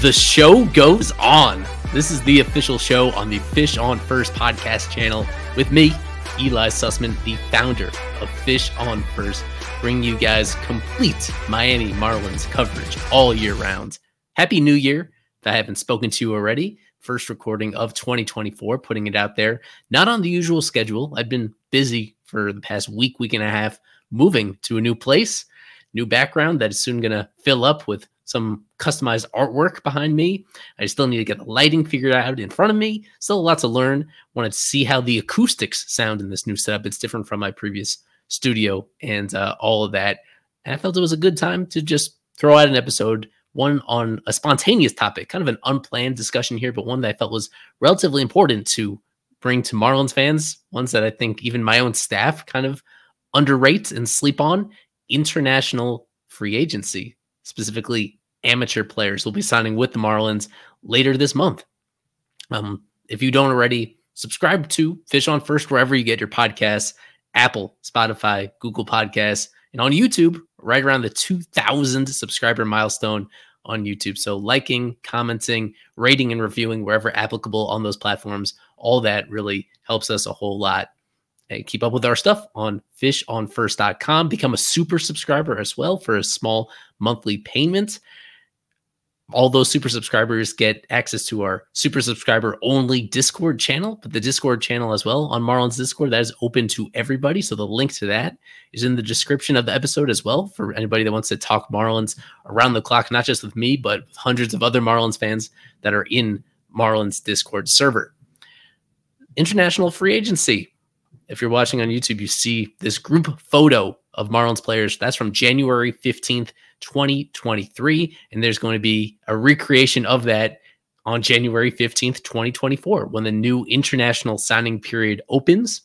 The show goes on. This is the Offishial Show on the Fish on First podcast channel with me, Ely Sussman, the founder of Fish on First, bringing you guys complete Miami Marlins coverage all year round. Happy New Year. If I haven't spoken to you already, first recording of 2024, putting it out there. Not on the usual schedule. I've been busy for the past week, week and a half, moving to a new place, new background that is soon going to fill up with some customized artwork behind me. I still need to get the lighting figured out in front of me. Still a lot to learn. Wanted to see how the acoustics sound in this new setup. It's different from my previous studio and uh, all of that. And I felt it was a good time to just throw out an episode, one on a spontaneous topic, kind of an unplanned discussion here, but one that I felt was relatively important to bring to Marlins fans, ones that I think even my own staff kind of underrate and sleep on international free agency, specifically amateur players will be signing with the Marlins later this month. Um, if you don't already, subscribe to Fish on First wherever you get your podcasts Apple, Spotify, Google Podcasts, and on YouTube, right around the 2,000 subscriber milestone on YouTube. So, liking, commenting, rating, and reviewing wherever applicable on those platforms, all that really helps us a whole lot. Hey, keep up with our stuff on fishonfirst.com. Become a super subscriber as well for a small monthly payment all those super subscribers get access to our super subscriber only Discord channel, but the Discord channel as well on Marlins Discord that is open to everybody. So the link to that is in the description of the episode as well for anybody that wants to talk Marlins around the clock, not just with me, but with hundreds of other Marlins fans that are in Marlins Discord server. International free agency. If you're watching on YouTube, you see this group photo of Marlins players. That's from January 15th 2023. And there's going to be a recreation of that on January 15th, 2024, when the new international signing period opens.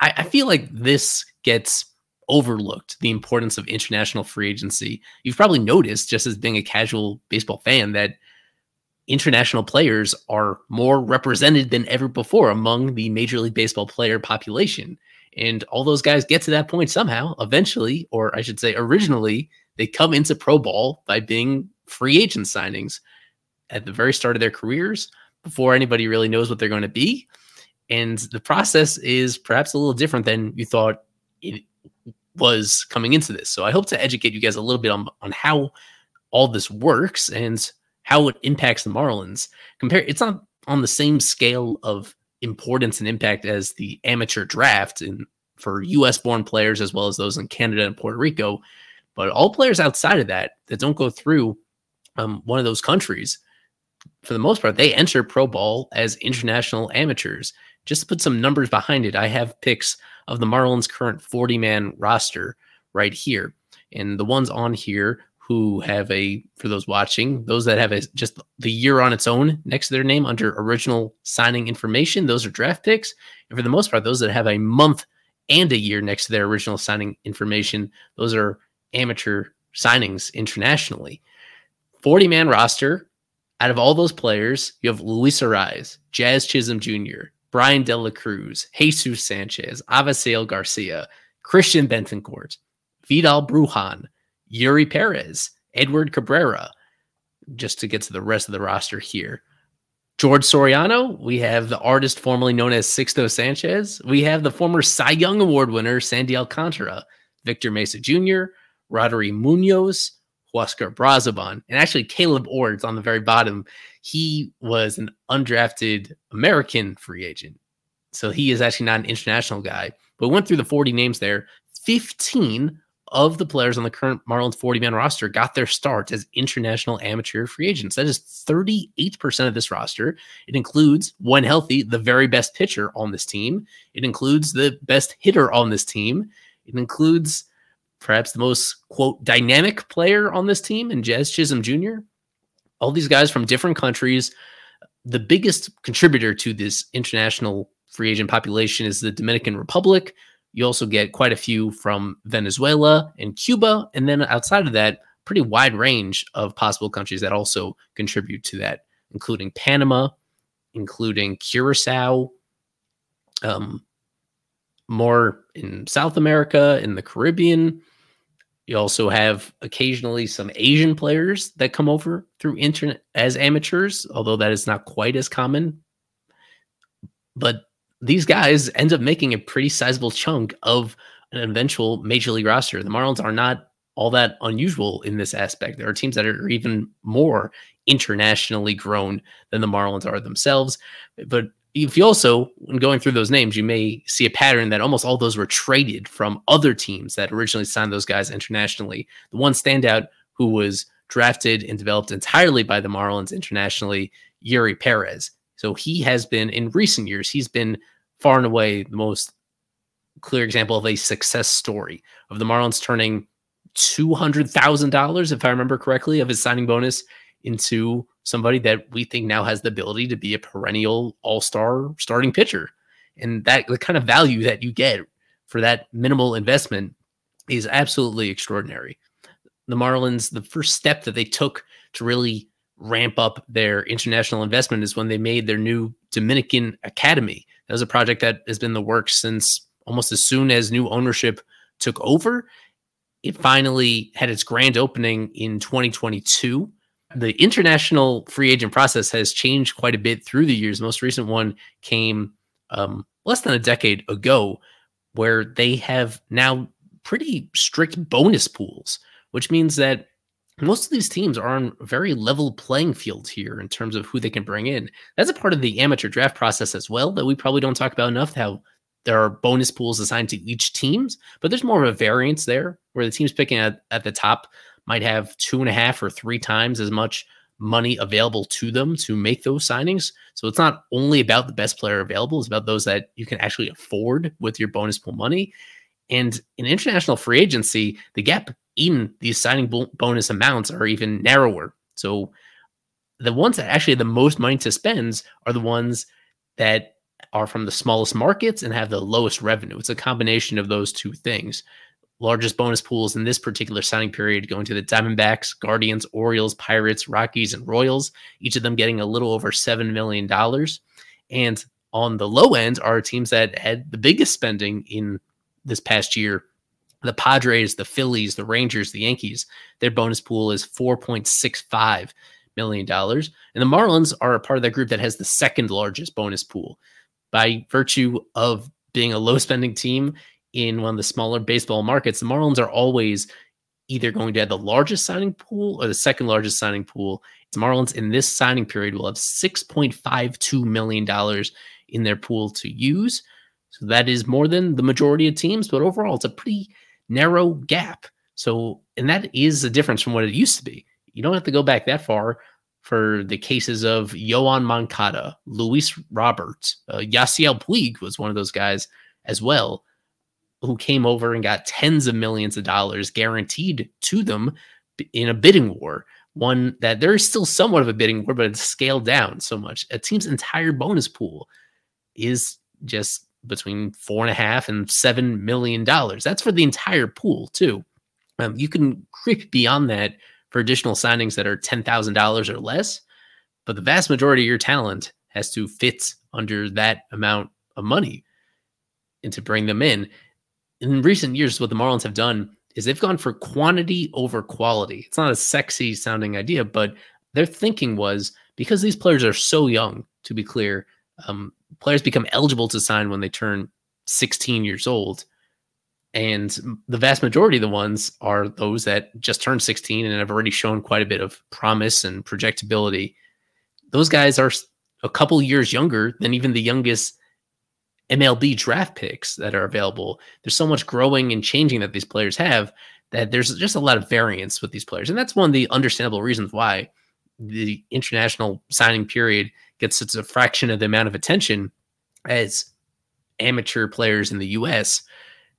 I, I feel like this gets overlooked the importance of international free agency. You've probably noticed, just as being a casual baseball fan, that international players are more represented than ever before among the Major League Baseball player population. And all those guys get to that point somehow, eventually, or I should say, originally, they come into Pro Ball by being free agent signings at the very start of their careers before anybody really knows what they're going to be. And the process is perhaps a little different than you thought it was coming into this. So I hope to educate you guys a little bit on, on how all this works and how it impacts the Marlins. Compare it's not on the same scale of importance and impact as the amateur draft in for US born players as well as those in Canada and Puerto Rico. But all players outside of that that don't go through um, one of those countries, for the most part, they enter pro ball as international amateurs. Just to put some numbers behind it, I have picks of the Marlins' current 40 man roster right here. And the ones on here who have a, for those watching, those that have a, just the year on its own next to their name under original signing information, those are draft picks. And for the most part, those that have a month and a year next to their original signing information, those are amateur signings internationally. 40 man roster. Out of all those players, you have Luis Arraez, Jazz Chisholm Jr., Bryan De La Cruz, Jesus Sanchez, Avisail Garcia, Christian Bethancourt, Vidal Brujan, Eury Perez, Edward Cabrera, just to get to the rest of the roster here. George Soriano, we have the artist formerly known as Sixto Sanchez. We have the former Cy Young Award winner, Sandy Alcantara, Victor Mesa Jr., Roddery Munoz, Huascar Brazoban, and actually Caleb Ords on the very bottom. He was an undrafted American free agent. So he is actually not an international guy. But we went through the 40 names there. 15 of the players on the current Marlins 40 man roster got their starts as international amateur free agents. That is 38% of this roster. It includes, when healthy, the very best pitcher on this team. It includes the best hitter on this team. It includes perhaps the most quote dynamic player on this team in Jazz Chisholm Jr. All these guys from different countries. The biggest contributor to this international free agent population is the Dominican Republic. You also get quite a few from Venezuela and Cuba. And then outside of that, pretty wide range of possible countries that also contribute to that, including Panama, including Curacao, um, more in South America, in the Caribbean. You also have occasionally some Asian players that come over through internet as amateurs, although that is not quite as common. But these guys end up making a pretty sizable chunk of an eventual major league roster. The Marlins are not all that unusual in this aspect. There are teams that are even more internationally grown than the Marlins are themselves. But if you also, when going through those names, you may see a pattern that almost all those were traded from other teams that originally signed those guys internationally. The one standout who was drafted and developed entirely by the Marlins internationally, Eury Perez. So he has been, in recent years, he's been far and away the most clear example of a success story of the Marlins turning $200,000, if I remember correctly, of his signing bonus into somebody that we think now has the ability to be a perennial all-star starting pitcher. And that the kind of value that you get for that minimal investment is absolutely extraordinary. The Marlins, the first step that they took to really ramp up their international investment is when they made their new Dominican Academy. That was a project that has been the works since almost as soon as new ownership took over. It finally had its grand opening in 2022 the international free agent process has changed quite a bit through the years. most recent one came um, less than a decade ago, where they have now pretty strict bonus pools, which means that most of these teams are on very level playing field here in terms of who they can bring in. That's a part of the amateur draft process as well that we probably don't talk about enough. How there are bonus pools assigned to each teams, but there's more of a variance there where the teams picking at, at the top might have two and a half or three times as much money available to them to make those signings. So it's not only about the best player available, it's about those that you can actually afford with your bonus pool money. And in international free agency, the gap in these signing bonus amounts are even narrower. So the ones that actually the most money to spend are the ones that are from the smallest markets and have the lowest revenue. It's a combination of those two things largest bonus pools in this particular signing period going to the Diamondbacks, Guardians, Orioles, Pirates, Rockies, and Royals, each of them getting a little over $7 million. And on the low end are teams that had the biggest spending in this past year. The Padres, the Phillies, the Rangers, the Yankees, their bonus pool is $4.65 million. And the Marlins are a part of that group that has the second largest bonus pool. By virtue of being a low spending team, in one of the smaller baseball markets, the Marlins are always either going to have the largest signing pool or the second largest signing pool. The Marlins in this signing period will have $6.52 million in their pool to use. So that is more than the majority of teams, but overall, it's a pretty narrow gap. So, and that is a difference from what it used to be. You don't have to go back that far for the cases of Yoan Moncada, Luis Roberts, uh, Yasiel Puig was one of those guys as well who came over and got tens of millions of dollars guaranteed to them in a bidding war. One that there is still somewhat of a bidding war, but it's scaled down so much. A team's entire bonus pool is just between four and a half and seven million dollars. That's for the entire pool, too. Um, you can creep beyond that for additional signings that are $10,000 or less, but the vast majority of your talent has to fit under that amount of money and to bring them in. In recent years, what the Marlins have done is they've gone for quantity over quality. It's not a sexy sounding idea, but their thinking was because these players are so young, to be clear, um, players become eligible to sign when they turn 16 years old. And the vast majority of the ones are those that just turned 16 and have already shown quite a bit of promise and projectability. Those guys are a couple years younger than even the youngest MLB draft picks that are available. There's so much growing and changing that these players have that there's just a lot of variance with these players. And that's one of the understandable reasons why the international signing period gets such a fraction of the amount of attention as amateur players in the US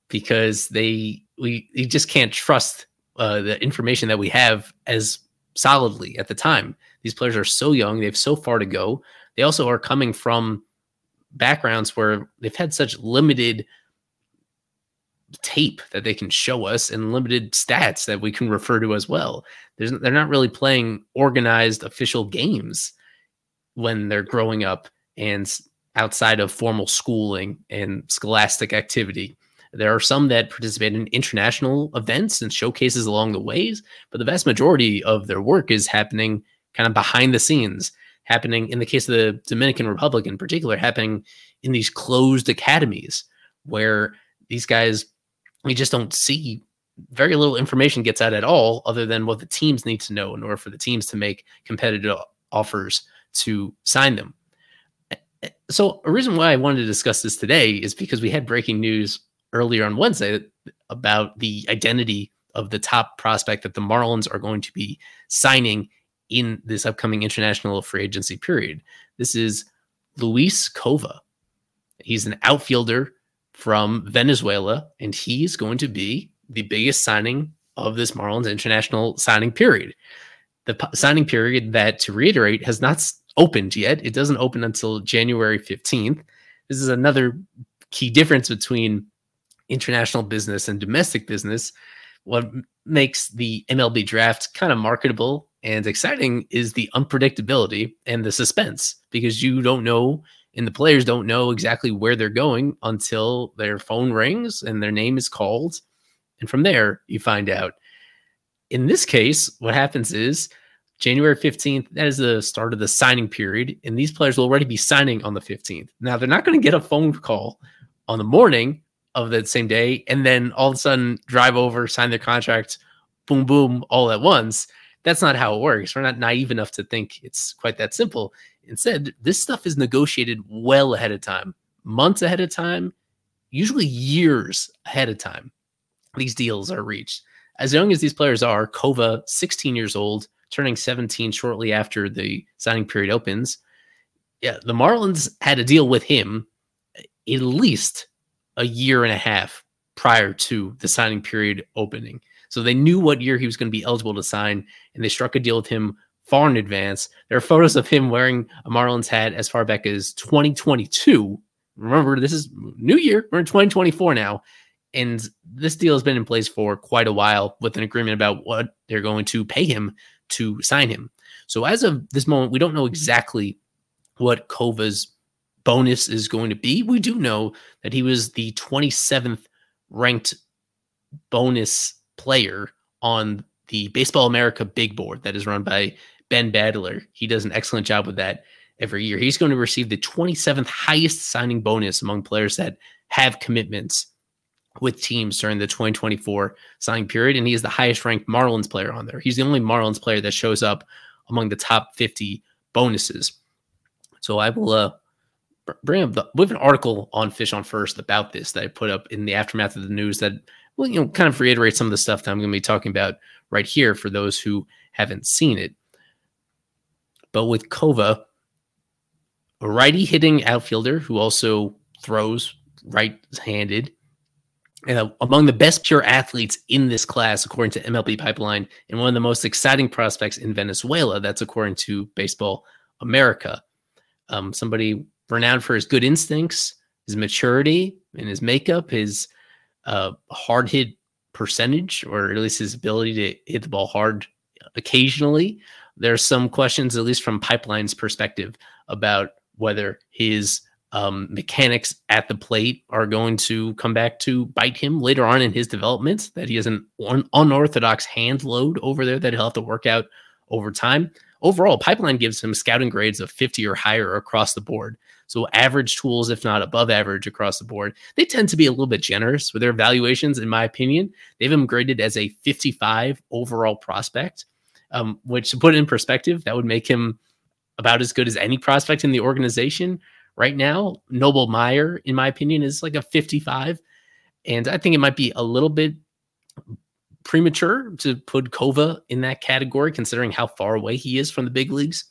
because they we just can't trust uh, the information that we have as solidly at the time. These players are so young, they have so far to go. They also are coming from backgrounds where they've had such limited tape that they can show us and limited stats that we can refer to as well. There's, they're not really playing organized official games when they're growing up and outside of formal schooling and scholastic activity. There are some that participate in international events and showcases along the ways, but the vast majority of their work is happening kind of behind the scenes happening in the case of the Dominican Republic in particular, happening in these closed academies where these guys, we just don't see very little information gets out at all other than what the teams need to know in order for the teams to make competitive offers to sign them. So, a reason why I wanted to discuss this today is because we had breaking news earlier on Wednesday about the identity of the top prospect that the Marlins are going to be signing in this upcoming international free agency period. This is Luis Cova. He's an outfielder from Venezuela, and he's going to be the biggest signing of this Marlins international signing period. The signing period that, to reiterate, has not opened yet. It doesn't open until January 15th. This is another key difference between international business and domestic business. What makes the MLB draft kind of marketable and exciting is the unpredictability and the suspense because you don't know and the players don't know exactly where they're going until their phone rings and their name is called. And from there, you find out. In this case, what happens is January 15th, that is the start of the signing period. And these players will already be signing on the 15th. Now, they're not going to get a phone call on the morning of that same day and then all of a sudden drive over, sign their contract, boom, boom, all at once that's not how it works. We're not naive enough to think it's quite that simple. Instead, this stuff is negotiated well ahead of time, months ahead of time, usually years ahead of time. These deals are reached. As young as these players are, Cova, 16 years old, turning 17 shortly after the signing period opens. Yeah, the Marlins had a deal with him at least a year and a half prior to the signing period opening. So they knew what year he was going to be eligible to sign, and they struck a deal with him far in advance. There are photos of him wearing a Marlins hat as far back as 2022. Remember, this is new year. We're in 2024 now. And this deal has been in place for quite a while with an agreement about what they're going to pay him to sign him. So as of this moment, we don't know hmm. exactly what Cova's bonus is going to be. We do know that he was the 27th ranked bonus player on the Baseball America big board that is run by Ben Badler. He does an excellent job with that every year. He's going to receive the 27th highest signing bonus among players that have commitments with teams during the 2024 signing period. And he is the highest ranked Marlins player on there. He's the only Marlins player that shows up among the top 50 bonuses. So I will uh, bring up the, we have an article on Fish on First about this that I put up in the aftermath of the news that well, you know, kind of reiterate some of the stuff that I'm going to be talking about right here for those who haven't seen it. But with Cova, a righty hitting outfielder who also throws right handed, uh, among the best pure athletes in this class, according to MLB Pipeline, and one of the most exciting prospects in Venezuela. That's according to Baseball America. Um, somebody renowned for his good instincts, his maturity, and his makeup, his uh, hard hit percentage, or at least his ability to hit the ball hard occasionally. There's some questions, at least from Pipeline's perspective, about whether his um, mechanics at the plate are going to come back to bite him later on in his development. That he has an un- unorthodox hand load over there that he'll have to work out over time. Overall, Pipeline gives him scouting grades of 50 or higher across the board. So average tools, if not above average across the board. They tend to be a little bit generous with their evaluations, in my opinion. They've him graded as a 55 overall prospect, um, which to put in perspective, that would make him about as good as any prospect in the organization right now. Noble Meyer, in my opinion, is like a 55. And I think it might be a little bit premature to put Cova in that category, considering how far away he is from the big leagues.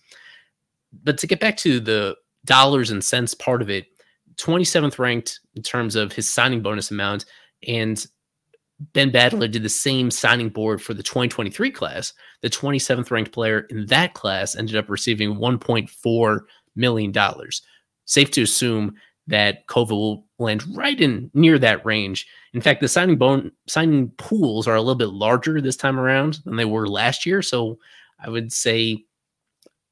But to get back to the dollars and cents part of it, 27th ranked in terms of his signing bonus amount. And Ben Badler did the same signing board for the 2023 class. The 27th ranked player in that class ended up receiving $1.4 million. Safe to assume that Cova will land right in near that range. In fact, the signing bone signing pools are a little bit larger this time around than they were last year. So I would say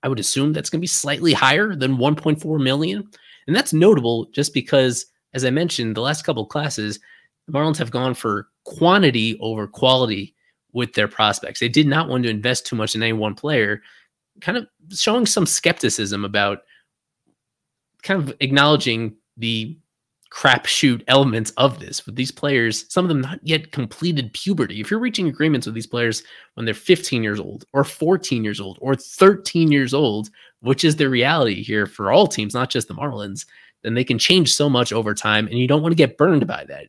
I would assume that's going to be slightly higher than 1.4 million. And that's notable just because, as I mentioned, the last couple classes, the Marlins have gone for quantity over quality with their prospects. They did not want to invest too much in any one player, kind of showing some skepticism about kind of acknowledging the crapshoot elements of this with these players, some of them not yet completed puberty. If you're reaching agreements with these players when they're 15 years old or 14 years old or 13 years old, which is the reality here for all teams, not just the Marlins, then they can change so much over time and you don't want to get burned by that.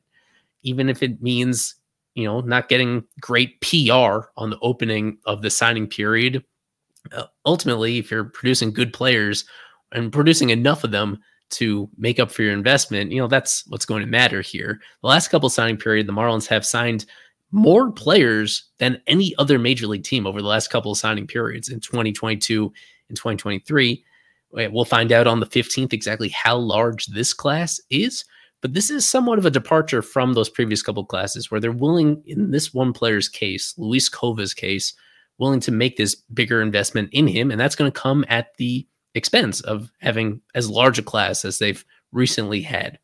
Even if it means, you know, not getting great PR on the opening of the signing period. Uh, ultimately, if you're producing good players and producing enough of them to make up for your investment, you know, that's what's going to matter here. The last couple signing period, the Marlins have signed more players than any other major league team over the last couple of signing periods in 2022 and 2023. We'll find out on the 15th exactly how large this class is, but this is somewhat of a departure from those previous couple classes where they're willing, in this one player's case, Luis Cova's case, willing to make this bigger investment in him. And that's going to come at the expense of having as large a class as they've recently had.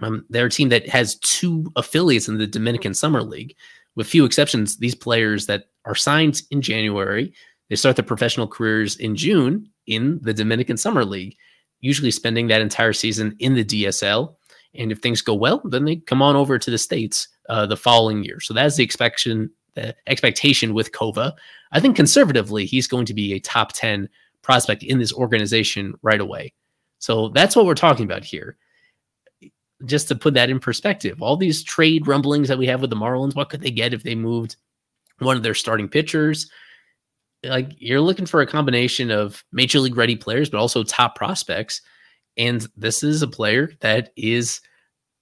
Um, they're a team that has two affiliates in the Dominican Summer League. With few exceptions, these players that are signed in January, they start their professional careers in June in the Dominican Summer League, usually spending that entire season in the DSL. And if things go well, then they come on over to the States uh, the following year. So that's the expectation, the expectation with Cova. I think conservatively, he's going to be a top 10 prospect in this organization right away. So that's what we're talking about here. Just to put that in perspective, all these trade rumblings that we have with the Marlins, what could they get if they moved one of their starting pitchers? Like you're looking for a combination of major league ready players, but also top prospects. And this is a player that is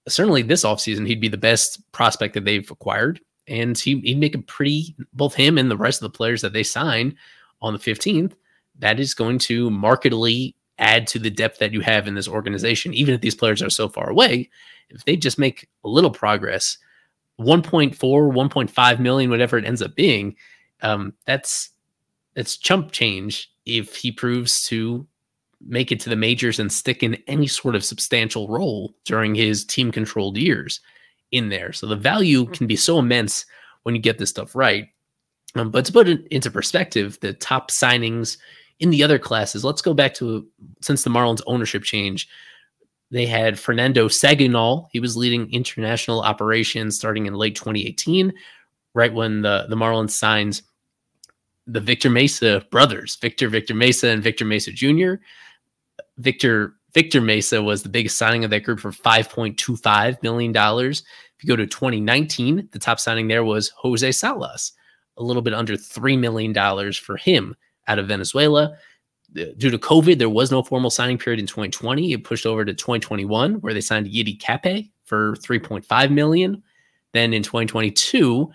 certainly this offseason, he'd be the best prospect that they've acquired. And he, would make a pretty, both him and the rest of the players that they sign on the 15th, that is going to markedly add to the depth that you have in this organization, even if these players are so far away. If they just make a little progress, 1.4, 1.5 million, whatever it ends up being, um, that's that's chump change if he proves to make it to the majors and stick in any sort of substantial role during his team controlled years in there. So the value can be so immense when you get this stuff right. Um, but to put it into perspective, the top signings in the other classes, let's go back to since the Marlins ownership change. They had Fernando Seguignol. He was leading international operations starting in late 2018, right when the, the Marlins signed the Victor Mesa brothers, Victor Victor Mesa and Victor Mesa Jr. Victor Victor Mesa was the biggest signing of that group for 5.25 million dollars. If you go to 2019, the top signing there was Jose Salas, a little bit under $3 million for him out of Venezuela. Due to COVID, there was no formal signing period in 2020. It pushed over to 2021, where they signed Yiddy Cappe for 3.5 million. Then in 2022,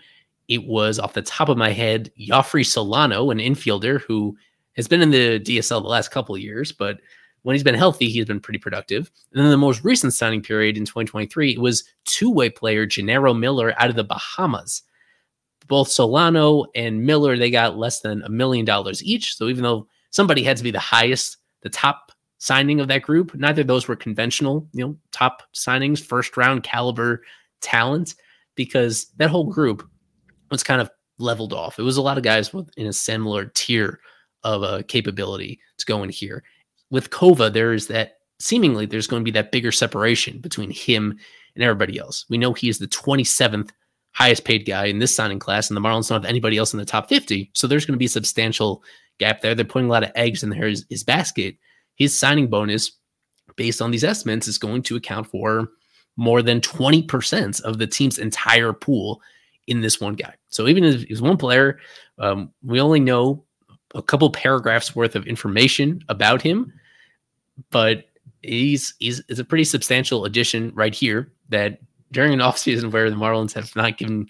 it was off the top of my head, Joffrey Solano, an infielder who has been in the DSL the last couple of years, but when he's been healthy, he's been pretty productive. And then the most recent signing period in 2023, it was two-way player Jenaro Miller out of the Bahamas. Both Solano and Miller, they got less than a million dollars each. So even though somebody had to be the highest, the top signing of that group, neither of those were conventional, you know, top signings, first round caliber talent, because that whole group was kind of leveled off. It was a lot of guys with in a similar tier of a capability to go in here. With Cova, there is that seemingly there's going to be that bigger separation between him and everybody else. We know he is the 27th highest paid guy in this signing class, and the Marlins don't have anybody else in the top 50. So there's going to be a substantial gap there. They're putting a lot of eggs in there, his, his basket. His signing bonus, based on these estimates, is going to account for more than 20% of the team's entire pool in this one guy. So even if he's one player, um, we only know a couple paragraphs worth of information about him, but he's he's is a pretty substantial addition right here that during an offseason where the Marlins have not given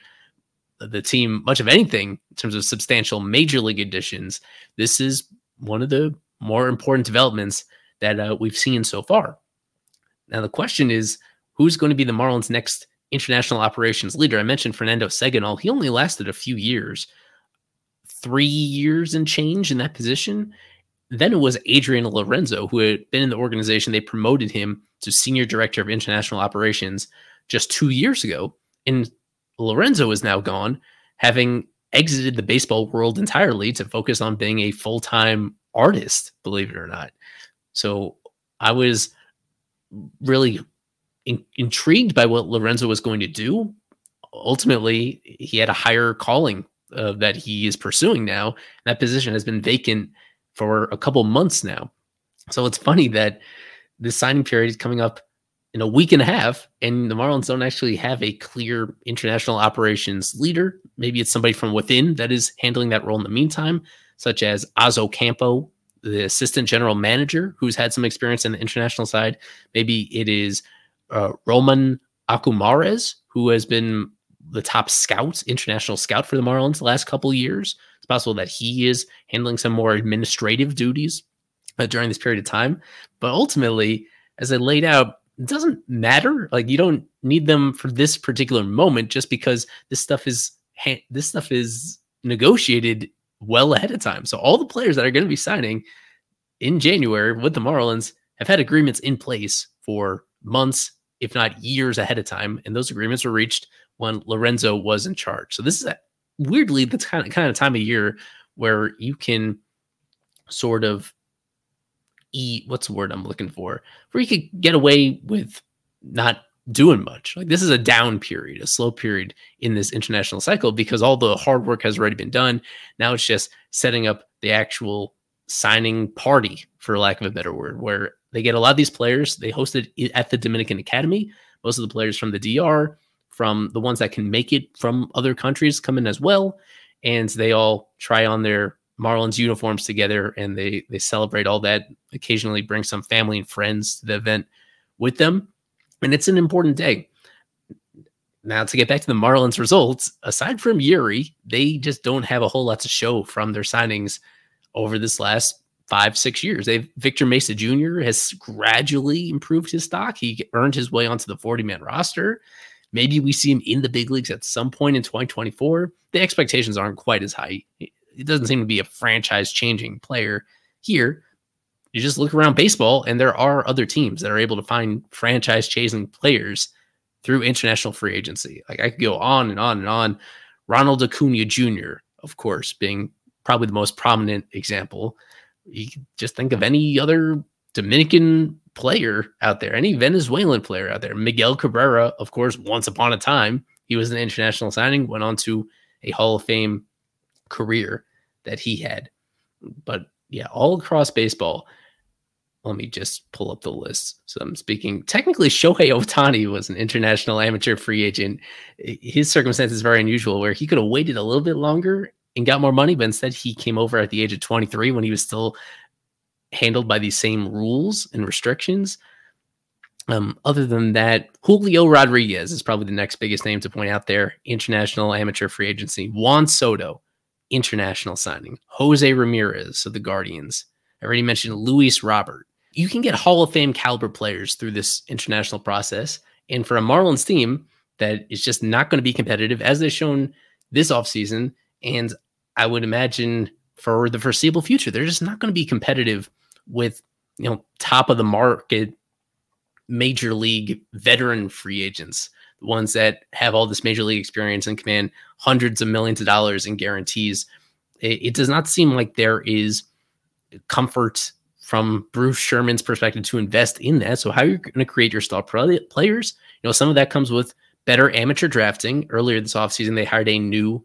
the team much of anything in terms of substantial major league additions, this is one of the more important developments that uh, we've seen so far. Now the question is, who's going to be the Marlins' next international operations leader? I mentioned Fernando Seguignol. He only lasted a few years, three years and change in that position. Then it was Adrian Lorenzo, who had been in the organization. They promoted him to senior director of international operations just two years ago. And Lorenzo is now gone, having exited the baseball world entirely to focus on being a full time artist, believe it or not. So I was really in, intrigued by what Lorenzo was going to do. Ultimately, he had a higher calling uh, that he is pursuing now. That position has been vacant for a couple months now. So it's funny that this signing period is coming up in a week and a half, and the Marlins don't actually have a clear international operations leader. Maybe it's somebody from within that is handling that role in the meantime, such as Oz Ocampo, the assistant general manager, who's had some experience in the international side. Maybe it is uh, Roman Akumares, who has been the top scout, international scout for the Marlins the last couple years. It's possible that he is handling some more administrative duties uh, during this period of time. But ultimately, as I laid out, it doesn't matter. Like you don't need them for this particular moment, just because this stuff is this stuff is negotiated well ahead of time. So all the players that are going to be signing in January with the Marlins have had agreements in place for months, if not years ahead of time, and those agreements were reached when Lorenzo was in charge. So this is a, weirdly the kind of kind of time of year where you can sort of eat what's the word I'm looking for, where you could get away with not doing much. Like this is a down period, a slow period in this international cycle because all the hard work has already been done. Now it's just setting up the actual signing party, for lack of a better word, where they get a lot of these players. They hosted it at the Dominican Academy. Most of the players from the DR, from the ones that can make it from other countries, come in as well, and they all try on their Marlins uniforms together and they they celebrate all that. Occasionally, bring some family and friends to the event with them, and it's an important day. Now, to get back to the Marlins results, aside from Eury, they just don't have a whole lot to show from their signings over this last five, six years. They've Victor Mesa Jr. has gradually improved his stock. He earned his way onto the 40 man roster. Maybe we see him in the big leagues at some point in 2024. The expectations aren't quite as high it doesn't seem to be a franchise changing player here. You just look around baseball, and there are other teams that are able to find franchise chasing players through international free agency. Like I could go on and on and on. Ronald Acuna Jr., of course, being probably the most prominent example. You just think of any other Dominican player out there, any Venezuelan player out there. Miguel Cabrera, of course, once upon a time, he was an international signing, went on to a Hall of Fame career that he had. But yeah, all across baseball. Let me just pull up the list. So I'm speaking technically Shohei Ohtani was an international amateur free agent. His circumstance is very unusual where he could have waited a little bit longer and got more money, but instead he came over at the age of 23 when he was still handled by these same rules and restrictions. Um, other than that, Julio Rodriguez is probably the next biggest name to point out there. International amateur free agency. Juan Soto, international signing. Jose Ramirez of the Guardians. I already mentioned Luis Robert. You can get Hall of Fame caliber players through this international process. And for a Marlins team that is just not going to be competitive, as they've shown this offseason, and I would imagine for the foreseeable future, they're just not going to be competitive with, you know, top of the market major league veteran free agents, ones that have all this major league experience and command hundreds of millions of dollars in guarantees. It, it does not seem like there is comfort from Bruce Sherman's perspective to invest in that. So how are you going to create your star players? You know, some of that comes with better amateur drafting. Earlier this offseason, they hired a new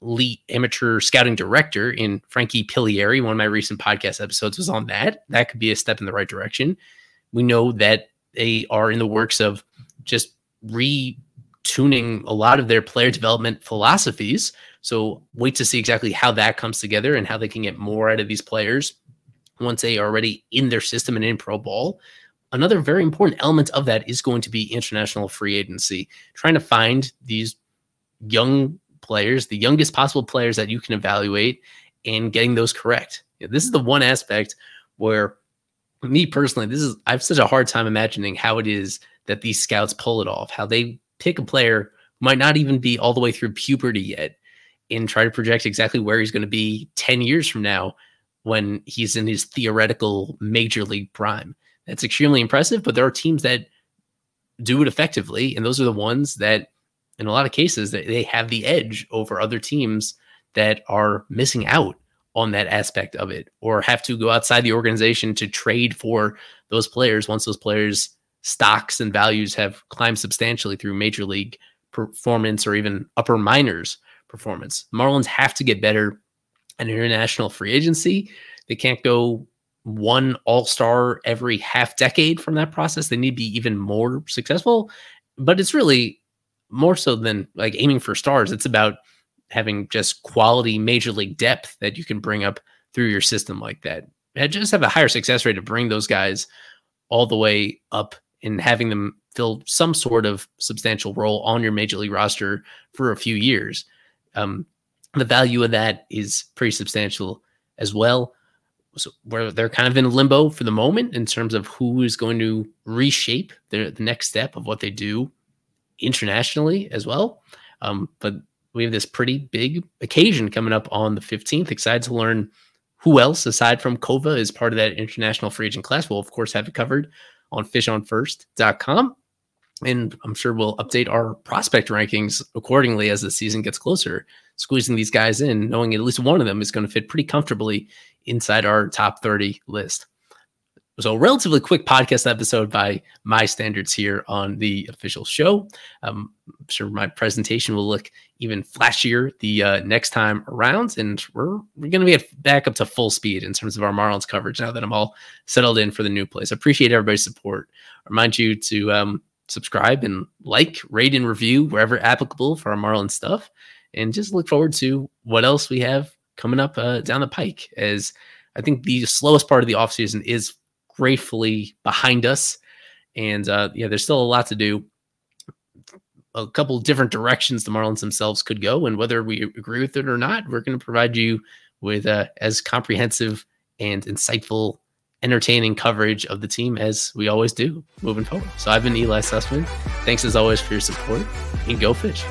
lead amateur scouting director in Frankie Piliere. One of my recent podcast episodes was on that. That could be a step in the right direction. We know that they are in the works of just retuning a lot of their player development philosophies. So wait to see exactly how that comes together and how they can get more out of these players once they are already in their system and in pro ball. Another very important element of that is going to be international free agency, trying to find these young players, the youngest possible players that you can evaluate and getting those correct. This is the one aspect where me personally, this is I have such a hard time imagining how it is that these scouts pull it off, how they pick a player might not even be all the way through puberty yet and try to project exactly where he's going to be 10 years from now when he's in his theoretical major league prime. That's extremely impressive, but there are teams that do it effectively, and those are the ones that in a lot of cases that they have the edge over other teams that are missing out on that aspect of it or have to go outside the organization to trade for those players once those players stocks and values have climbed substantially through major league performance or even upper minors performance. Marlins have to get better at international free agency. They can't go one all-star every half decade from that process. They need to be even more successful, but it's really more so than like aiming for stars. It's about having just quality major league depth that you can bring up through your system like that. And just have a higher success rate to bring those guys all the way up and having them fill some sort of substantial role on your major league roster for a few years. Um, the value of that is pretty substantial as well. So where they're kind of in limbo for the moment in terms of who is going to reshape the, the next step of what they do internationally as well. Um, but we have this pretty big occasion coming up on the 15th. Excited to learn who else, aside from Cova, is part of that international free agent class. We'll, of course, have it covered on fishonfirst.com. And I'm sure we'll update our prospect rankings accordingly as the season gets closer, squeezing these guys in, knowing at least one of them is going to fit pretty comfortably inside our top 30 list. So, a relatively quick podcast episode by my standards here on the Offishial Show. Um, I'm sure my presentation will look even flashier the uh, next time around, and we're we're going to get back up to full speed in terms of our Marlins coverage now that I'm all settled in for the new place. I appreciate everybody's support. I remind you to um, subscribe and like, rate, and review wherever applicable for our Marlins stuff, and just look forward to what else we have coming up uh, down the pike. As I think the slowest part of the offseason is gratefully behind us. And uh, yeah, there's still a lot to do. A couple different directions the Marlins themselves could go, and whether we agree with it or not, we're going to provide you with uh, as comprehensive and insightful, entertaining coverage of the team as we always do moving forward. So I've been Ely Sussman. Thanks as always for your support, and go fish.